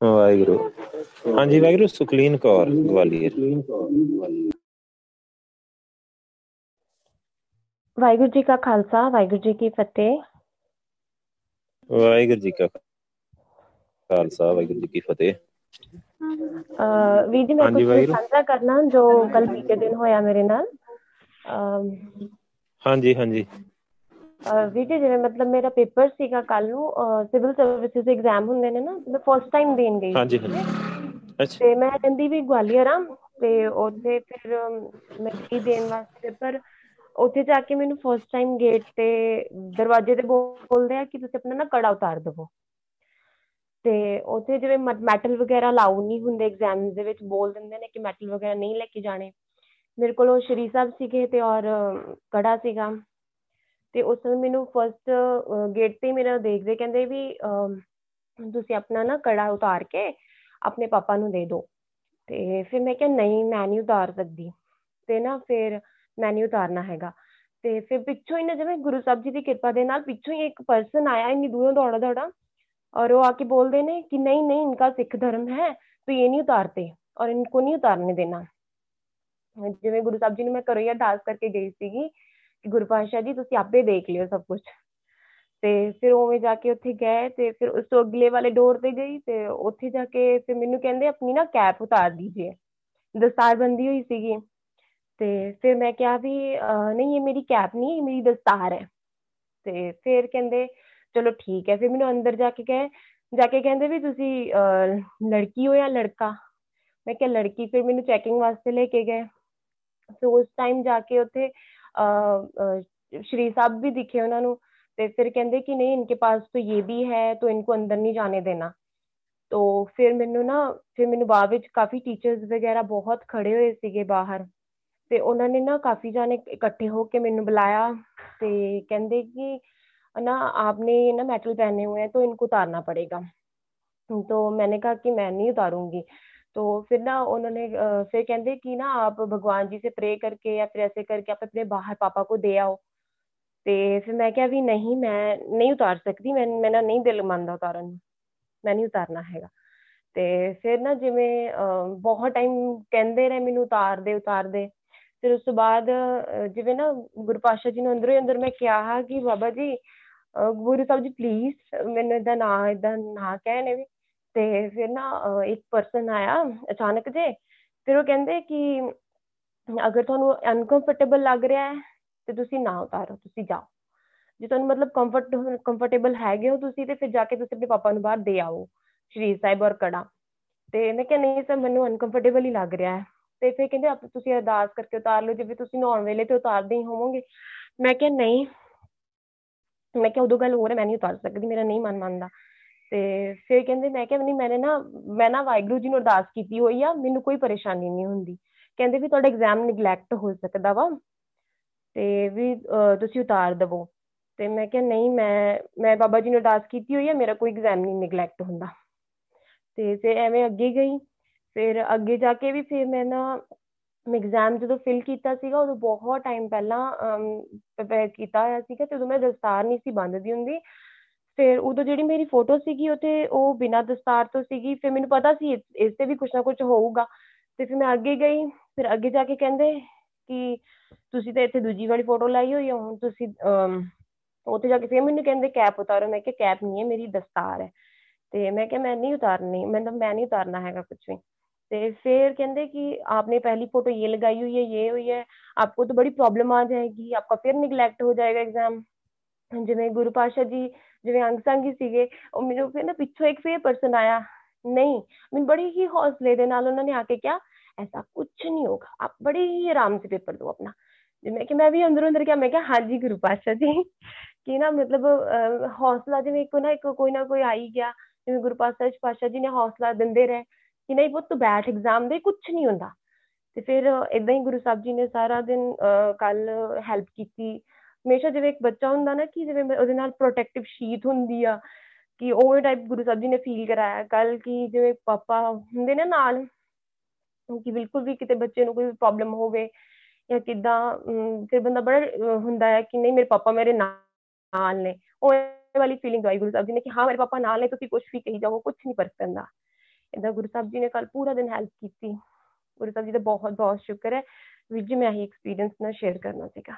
ਵਾਹਿਗੁਰੂ। ਹਾਂਜੀ ਵਾਹਿਗੁਰੂ ਸੁਖਲੀਨ ਕੌਰ ਗਵਾਲੀਅਰ। ਵਾਹਿਗੁਰੂ ਜੀ ਕਾ ਖਾਲਸਾ ਵਾਹਿਗੁਰੂ ਜੀ ਕੀ ਫਤਿਹ। ਵਾਹਿਗੁਰੂ ਜੀ ਕਾ ਖਾਲਸਾ ਵਾਹਿਗੁਰੂ ਜੀ ਕੀ ਫਤਿਹ। ਅਹ ਵੀਰ ਜੀ ਮੈਂ ਕੁਝ। ਸਾਂਝਾ ਕਰਨਾ ਜੋ ਕੱਲ ਬੀਤੇ ਦਿਨ ਹੋਇਆ ਮੇਰੇ ਨਾਲ। ਹਾਂਜੀ ਹਾਂਜੀ। ਵੀਰ ਜੀ ਜਿਵੇਂ ਮਤਲਬ ਮੇਰਾ ਪੇਪਰ ਸੀਗਾ ਕੱਲ ਨੂੰ ਸਿਵਲ ਸਰਵਿਸਿਜ਼ ਐਗਜ਼ਾਮ ਹੁੰਦੇ ਨੇ ਨਾ ਮੈਂ ਫਸਟ ਟਾਈਮ ਦੇਣ ਗਈ ਹਾਂਜੀ ਹਾਂਜੀ। ਅੱਛਾ। ਤੇ ਮੈਂ ਰਹਿੰਦੀ ਵੀ ਗਵਾਲੀਅਰ ਆ ਤੇ ਉੱਥੇ ਫਿਰ ਮੈਂ ਕੀ ਦੇਣ ਵਾਸਤੇ ਪਰ ਉੱਥੇ ਜਾ ਕੇ ਮੈਨੂੰ ਫਸਟ ਟਾਈਮ ਗੇਟ ਤੇ ਦਰਵਾਜ਼ੇ ਤੇ ਬੋਲ- ਬੋਲਦੇ ਆ ਕਿ ਤੁਸੀਂ ਆਪਣਾ ਨਾ ਕੜਾ ਉਤਾਰ ਦੇਵੋ। ਤੇ ਉੱਥੇ ਜਿਵੇਂ ਮੈਟਲ ਵਗੈਰਾ ਲਾਉ ਨਹੀਂ ਹੁੰਦੇ ਐਗਜ਼ਾਮ ਦੇ ਵਿੱਚ ਬੋਲ ਦਿੰਦੇ ਨੇ ਕਿ ਮੈਟਲ ਵਗੈਰਾ ਨਹੀਂ ਲੈ ਕੇ ਜਾਣੇ। ਮੇਰੇ ਕੋਲ ਉਹ ਸ਼੍ਰੀ ਸਾਹਿਬ ਸੀਗੇ ਤੇ ਔਰ ਕੜਾ ਸੀਗਾ। ਤੇ ਉਸ ਸਮੇਂ ਮੈਨੂੰ ਫਸਟ ਗੇਟ ਤੇ ਹੀ ਮੇਰਾ ਦੇਖਦੇ ਕਹਿੰਦੇ ਵੀ ਅਮ, ਤੁਸੀਂ ਆਪਣਾ ਨਾ ਕੜਾ ਉਤਾਰ ਕੇ ਆਪਣੇ ਪਾਪਾ ਨੂੰ ਦੇ ਦਿਓ ਤੇ ਫਿਰ ਮੈਂ ਕਿਹਾ ਨਹੀਂ ਮੈਂ ਨਹੀਂ ਉਤਾਰ ਸਕਦੀ ਤੇ ਨਾ ਫਿਰ ਮੈਂ ਨਹੀਂ ਉਤਾਰਨਾ ਹੈਗਾ ਤੇ ਫਿਰ ਪਿੱਛੋਂ ਹੀ ਨਾ ਜਿਵੇਂ ਗੁਰੂ ਸਾਹਿਬ ਜੀ ਦੀ ਕਿਰਪਾ ਦੇ ਨਾਲ ਪਿੱਛੋਂ ਹੀ ਇੱਕ ਪਰਸਨ ਆਇਆ ਇੰਨੀ ਦੂਰੋਂ ਦੌੜਾ ਦੌੜਾ और वो आके बोल देने कि नहीं नहीं इनका सिख धर्म है तो ये नहीं उतारते और इनको नहीं उतारने देना ਜਿਵੇਂ ਗੁਰੂ ਸਾਹਿਬ ਜੀ ਨੂੰ ਮੈਂ ਘਰੋਂ ਹੀ ਅਰਦਾਸ ਕਰਕੇ ਗਈ ਸੀਗੀ ਕਿ ਗੁਰੂ ਪਾਤਸ਼ਾਹ ਜੀ ਤੁਸੀਂ ਆਪੇ ਦੇਖ ਲਿਓ ਸਭ ਕੁਝ ਤੇ ਫਿਰ ਉਵੇਂ ਜਾ ਕੇ ਉੱਥੇ ਗਏ ਤੇ ਫਿਰ ਉਸ ਤੋਂ ਅਗਲੇ ਵਾਲੇ ਡੋਰ ਤੇ ਗਈ ਤੇ ਉੱਥੇ ਜਾ ਕੇ ਫਿਰ ਮੈਨੂੰ ਕਹਿੰਦੇ ਆਪਣੀ ਨਾ ਕੈਪ ਉਤਾਰ ਦੀजिए ਦਸਤਾਰ ਬੰਦੀ ਹੋਈ ਸੀਗੀ। ਤੇ ਫਿਰ ਮੈਂ ਕਿਹਾ ਵੀ ਅਹ, ਨਹੀਂ ਇਹ ਮੇਰੀ ਕੈਪ ਨਹੀਂ ਇਹ ਮੇਰੀ ਦਸਤਾਰ ਹੈ। ਤੇ ਫਿਰ ਕਹਿੰਦੇ ਚਲੋ ਠੀਕ ਹੈ। ਫਿਰ ਮੈਨੂੰ ਅੰਦਰ ਜਾ ਕੇ ਕਹੇ ਜਾ ਕੇ ਕਹਿੰਦੇ ਵੀ ਤੁਸੀਂ ਅਹ, ਲੜਕੀ ਹੋ ਜਾਂ ਲੜਕਾ? ਮੈਂ ਕਿਹਾ ਲੜਕੀ ਫਿਰ ਮੈਨੂੰ ਚੈਕਿੰਗ ਵਾਸਤੇ ਲੈ ਕੇ ਗਏ। ਸੋ ਉਸ ਟਾਈਮ ਜਾ ਕੇ ਉੱਥੇ ਅਹ, ਅਹ, ਸ਼੍ਰੀ ਸਾਹਿਬ ਵੀ ਦਿਖੇ ਉਹਨਾਂ ਨੂੰ ਤੇ ਫਿਰ ਕਹਿੰਦੇ ਕਿ ਨਹੀਂ ਇਨਕੇ ਪਾਸ ਤਾਂ ਇਹ ਵੀ ਹੈ ਤਾਂ ਇਨਕੋ ਅੰਦਰ ਨਹੀਂ ਜਾਣੇ ਦੇਣਾ तो फिर मैनू ना फिर मैनू बाद ਵਿੱਚ ਕਾਫੀ ਟੀਚਰਸ ਵਗੈਰਾ ਬਹੁਤ ਖੜੇ ਹੋਏ ਸੀਗੇ ਬਾਹਰ ਤੇ ਉਹਨਾਂ ਨੇ ਨਾ ਕਾਫੀ ਜਾਣੇ ਇਕੱਠੇ ਹੋ ਕੇ ਮੈਨੂੰ ਬੁਲਾਇਆ ਤੇ ਕਹਿੰਦੇ ਕਿ ना आपने ना मेटल पहने हुए हैं तो इनको उतारना पड़ेगा तो मैंने कहा कि मैं नहीं उतारूँगी तो फिर ना उन्होंने अ, फिर कहते कि ना आप भगवान जी से प्रे करके या फिर ऐसे करके आप अपने बाहर पापा को दे आओ ਤੇ ਫਿਰ ਮੈਂ ਕਿਹਾ ਵੀ ਨਹੀਂ ਮੈਂ ਨਹੀਂ ਉਤਾਰ ਸਕਦੀ ਮੈਂ ਮੇਰਾ ਨਹੀਂ ਦਿਲ ਮੰਨਦਾ ਉਤਾਰਨ ਨੂੰ ਮੈਂ ਨਹੀਂ ਉਤਾਰਨਾ ਹੈਗਾ ਤੇ ਫਿਰ ਨਾ ਜਿਵੇਂ ਅਹ, ਬਹੁਤ ਟਾਈਮ ਕਹਿੰਦੇ ਰਹੇ ਮੈਨੂੰ ਉਤਾਰ ਦੇ ਉਤਾਰ ਦੇ ਫਿਰ ਉਸ ਤੋਂ ਬਾਅਦ ਅਹ, ਜਿਵੇਂ ਨਾ ਗੁਰੂ ਪਾਤਸ਼ਾਹ ਜੀ ਨੂੰ ਅੰਦਰੋਂ ਹੀ ਅੰਦਰ ਮੈਂ ਕਿਹਾ ਕਿ ਬਾਬਾ ਜੀ ਅਹ, ਗੁਰੂ ਸਾਹਿਬ ਜੀ ਪਲੀਜ਼ ਮੈਨੂੰ ਏਦਾਂ ਨਾ ਏਦਾਂ ਨਾ ਕਹਿ ਨੇ ਵੀ ਤੇ ਫਿਰ ਨਾ ਅਹ, ਇੱਕ ਪਰਸਨ ਆਇਆ ਅਚਾਨਕ ਜੇ ਫਿਰ ਉਹ ਕਹਿੰਦੇ ਕਿ ਅਗਰ ਤੁਹਾਨੂੰ ਅਨਕੰਫਰਟੇਬਲ ਲੱਗ ਰਿਹਾ ਹੈ ਤੇ ਤੁਸੀਂ ਨਾ ਉਤਾਰੋ ਤੁਸੀਂ ਜਾਓ। ਜੇ ਤੁਹਾਨੂੰ ਮਤਲਬ ਕੰਫਰਟ ਕੰਫਰਟੇਬਲ ਹੈਗੇ ਹੋ ਤੁਸੀਂ ਤੇ ਫਿਰ ਜਾ ਕੇ ਤੁਸੀਂ ਆਪਣੇ ਪਾਪਾ ਨੂੰ ਬਾਹਰ ਦੇ ਆਓ ਸ਼੍ਰੀ ਸਾਹਿਬ ਔਰ ਕੜਾ ਤੇ ਮੈਂ ਕਿਹਾ ਨਹੀਂ ਸਰ ਮੈਨੂੰ ਅਨਕੰਫਰਟੇਬਲ ਹੀ ਲੱਗ ਰਿਹਾ ਹੈ। ਤੇ ਫਿਰ ਕਹਿੰਦੇ ਆਪ ਤੁਸੀਂ ਅਰਦਾਸ ਕਰਕੇ ਉਤਾਰ ਲਓ ਜਿਵੇਂ ਤੁਸੀਂ ਨਹਾਉਣ ਵੇਲੇ ਤੇ ਉਤਾਰਦੇ ਹੀ ਹੋਵੋਗੇ। ਮੈਂ ਕਿਹਾ ਨਹੀਂ। ਮੈਂ ਕਿਹਾ ਉਦੋਂ ਗੱਲ ਹੋਰ ਹੈ ਮੈਂ ਨਹੀਂ ਉਤਾਰ ਸਕਦੀ ਮੇਰਾ ਨਹੀਂ ਮਨ ਮੰਨਦਾ। ਤੇ ਫਿਰ ਕਹਿੰਦੇ ਮੈਂ ਕਿਹਾ ਨਹੀਂ ਮੈਨੇ ਨਾ ਮੈਂ ਨਾ ਵਾਹਿਗੁਰੂ ਜੀ ਨੂੰ ਅਰਦਾਸ ਕੀਤੀ ਹੋਈ ਆ ਮੈਨੂੰ ਕੋਈ ਪਰੇਸ਼ਾਨੀ ਨਹੀਂ ਹੁੰਦੀ। ਕਹਿੰਦੇ ਵੀ ਤੁਹਾਡਾ ਐਗਜ਼ਾਮ ਨਿਗਲੈਕਟ ਹੋ ਸਕਦਾ ਵਾ ਤੇ ਵੀ ਅਹ, ਤੁਸੀਂ ਉਤਾਰ ਦੇਵੋ। ਤੇ ਮੈਂ ਕਿਹਾ ਨਹੀਂ ਮੈਂ ਮੈਂ ਬਾਬਾ ਜੀ ਨੂੰ ਅਰਦਾਸ ਕੀਤੀ ਹੋਈ ਆ ਮੇਰਾ ਕੋਈ ਐਗਜ਼ਾਮ ਨਹੀਂ ਨਿਗਲੈਕਟ ਹੁੰਦਾ। ਤੇ ਫਿਰ ਐਵੇਂ ਅੱਗੇ ਗਈ ਫਿਰ ਅੱਗੇ ਜਾ ਕੇ ਵੀ ਫਿਰ ਮੈਂ ਨਾ ਮੈਂ ਐਗਜ਼ਾਮ ਜਦੋਂ ਫਿਲ ਕੀਤਾ ਸੀਗਾ ਉਦੋਂ ਬਹੁਤ ਟਾਈਮ ਪਹਿਲਾਂ ਪ੍ਰਪੇਅਰ ਕੀਤਾ ਹੋਇਆ ਸੀਗਾ ਤੇ ਉਦੋਂ ਮੈਂ ਦਸਤਾਰ ਨਹੀਂ ਸੀ ਬੰਨ੍ਹਦੀ ਹੁੰਦੀ। ਫਿਰ ਉਦੋਂ ਜਿਹੜੀ ਮੇਰੀ ਫੋਟੋ ਸੀਗੀ ਉਹ ਤੇ ਉਹ ਬਿਨਾਂ ਦਸਤਾਰ ਤੋਂ ਸੀਗੀ ਫਿਰ ਮੈਨੂੰ ਪਤਾ ਸੀ ਇਸ- ਇਸ ਤੇ ਵੀ ਕੁਛ ਨਾ ਕੁਛ ਹੋਊਗਾ ਤੇ ਫਿਰ ਮੈਂ ਅੱਗੇ ਗਈ ਫਿਰ ਅੱਗੇ ਜਾ ਕੇ ਕਹਿੰਦੇ ਕਿ ਤੁਸੀਂ ਤਾਂ ਇੱਥੇ ਦੂਜੀ ਵਾਲੀ ਫੋਟੋ ਲਾਈ ਹੋਈ ਆ ਹੁਣ ਤੁਸੀਂ ਅਮ, ਉੱਥੇ ਜਾ ਕੇ ਫਿਰ ਮੈਨੂੰ ਕਹਿੰਦੇ ਕੈਪ ਉਤਾਰੋ ਮੈਂ ਕਿਹਾ ਕੈਪ ਨਹੀਂ ਹੈ ਮੇਰੀ ਦਸਤਾਰ ਹੈ ਤੇ मैं क्या मैं नहीं उतारनी मतलब मैं नहीं उतारना हैगा कुछ भी तो फिर कहते कि आपने पहली फोटो ये लगाई हुई है ये हुई है आपको तो बड़ी प्रॉब्लम आ जाएगी आपका फिर निगलैक्ट हो जाएगा एग्जाम ਜਿਵੇਂ ਗੁਰੂ ਪਾਸ਼ਾ ਜੀ, ਜਿਵੇਂ ਅੰਗ ਸੰਗੀ ਸੀਗੇ, ਉਹ ਮੈਨੂੰ ਫਿਰ ਨਾ ਪਿੱਛੋਂ ਇੱਕ ਫੇਰ ਪਰਸਨ ਆਇਆ। ਨਹੀਂ, ਮੈਨੂੰ ਬੜੀ ਹੀ ਹੌਸਲੇ ਦੇ ਨਾਲ ਉਹਨਾਂ ਨੇ ਆ ਕੇ ਕਿਹਾ, ਐਸਾ ਕੁਝ ਨਹੀਂ ਹੋਗਾ ਆਪ ਬੜੀ ਹੀ ਆਰਾਮ ਸੇ ਪੇਪਰ ਦਿਓ ਆਪਣਾ। ਜਿਵੇਂ ਕਿ ਮੈਂ ਵੀ ਅੰਦਰੋਂ ਅੰਦਰ ਕਿਹਾ, ਮੈਂ ਕਿਹਾ, ਹਾਂਜੀ ਗੁਰੂ ਪਾਸ਼ਾ ਜੀ। ਕਿ ਨਾ ਮਤਲਬ ਹੌਸਲਾ ਜਿਵੇਂ ਕੋਈ ਨਾ ਇੱਕ ਕੋਈ ਨਾ ਕੋਈ ਆਈ ਗਿਆ। ਜਿਵੇਂ ਗੁਰੂ ਪਾਸ਼ਾ ਜੀ ਪਾਸ਼ਾ ਜੀ ਨੇ ਹੌਸਲਾ ਦਿੰਦੇ ਰਹੇ ਕਿ ਨਹੀਂ ਪੁੱਤ ਬੈਠ ਐਗਜ਼ਾਮ ਦੇ ਕੁਝ ਨਹੀਂ ਹੁੰਦਾ। ਤੇ ਫਿਰ ਇਦਾਂ ਹੀ ਗੁਰੂ ਸਾਹਿਬ ਜੀ ਨੇ ਸਾਰਾ ਦਿਨ ਕੱਲ ਹੈਲਪ ਕੀਤੀ। ਹਮੇਸ਼ਾ ਜਿਵੇਂ ਇੱਕ ਬੱਚਾ ਹੁੰਦਾ ਨਾ ਕਿ ਜਿਵੇਂ ਉਹਦੇ ਨਾਲ ਪ੍ਰੋਟੈਕਟਿਵ ਸ਼ੀਟ ਹੁੰਦੀ ਆ ਕਿ ਉਹ ਟਾਈਪ ਗੁਰੂ ਸਾਹਿਬ ਜੀ ਨੇ ਫੀਲ ਕਰਾਇਆ ਕੱਲ ਕਿ ਜਿਵੇਂ ਪਾਪਾ ਹੁੰਦੇ ਨੇ ਨਾਲ ਕਿ ਬਿਲਕੁਲ ਵੀ ਕਿਤੇ ਬੱਚੇ ਨੂੰ ਕੋਈ ਪ੍ਰੋਬਲਮ ਹੋਵੇ ਜਾਂ ਕਿਦਾਂ ਫਿਰ ਬੰਦਾ ਬੜਾ ਅਹ, ਹੁੰਦਾ ਹੈ ਕਿ ਨਹੀਂ ਮੇਰੇ ਪਾਪਾ ਮੇਰੇ ਨਾਲ ਨੇ। ਉਹ ਇਹ ਵਾਲੀ ਫੀਲਿੰਗ ਆਈ ਗੁਰੂ ਸਾਹਿਬ ਜੀ ਨੇ ਕਿ ਹਾਂ ਮੇਰੇ ਪਾਪਾ ਨਾਲ ਨੇ ਤੁਸੀਂ ਕੁਝ ਵੀ ਕਹੀ ਜਾਓ ਕੁਝ ਨਹੀਂ ਫ਼ਰਕ ਪੈਂਦਾ। ਇਹਦਾ ਗੁਰੂ ਸਾਹਿਬ ਜੀ ਨੇ ਕੱਲ ਪੂਰਾ ਦਿਨ ਹੈਲਪ ਕੀਤੀ। ਗੁਰੂ ਸਾਹਿਬ ਜੀ ਦਾ ਬਹੁਤ ਬਹੁਤ ਸ਼ੁਕਰ ਹੈ। ਵੀਰ ਜੀ ਮੈਂ ਹੀ ਐਕਸਪੀਰੀਅੰਸ ਨਾਲ ਸ਼ੇਅਰ ਕਰਨਾ ਸੀਗਾ।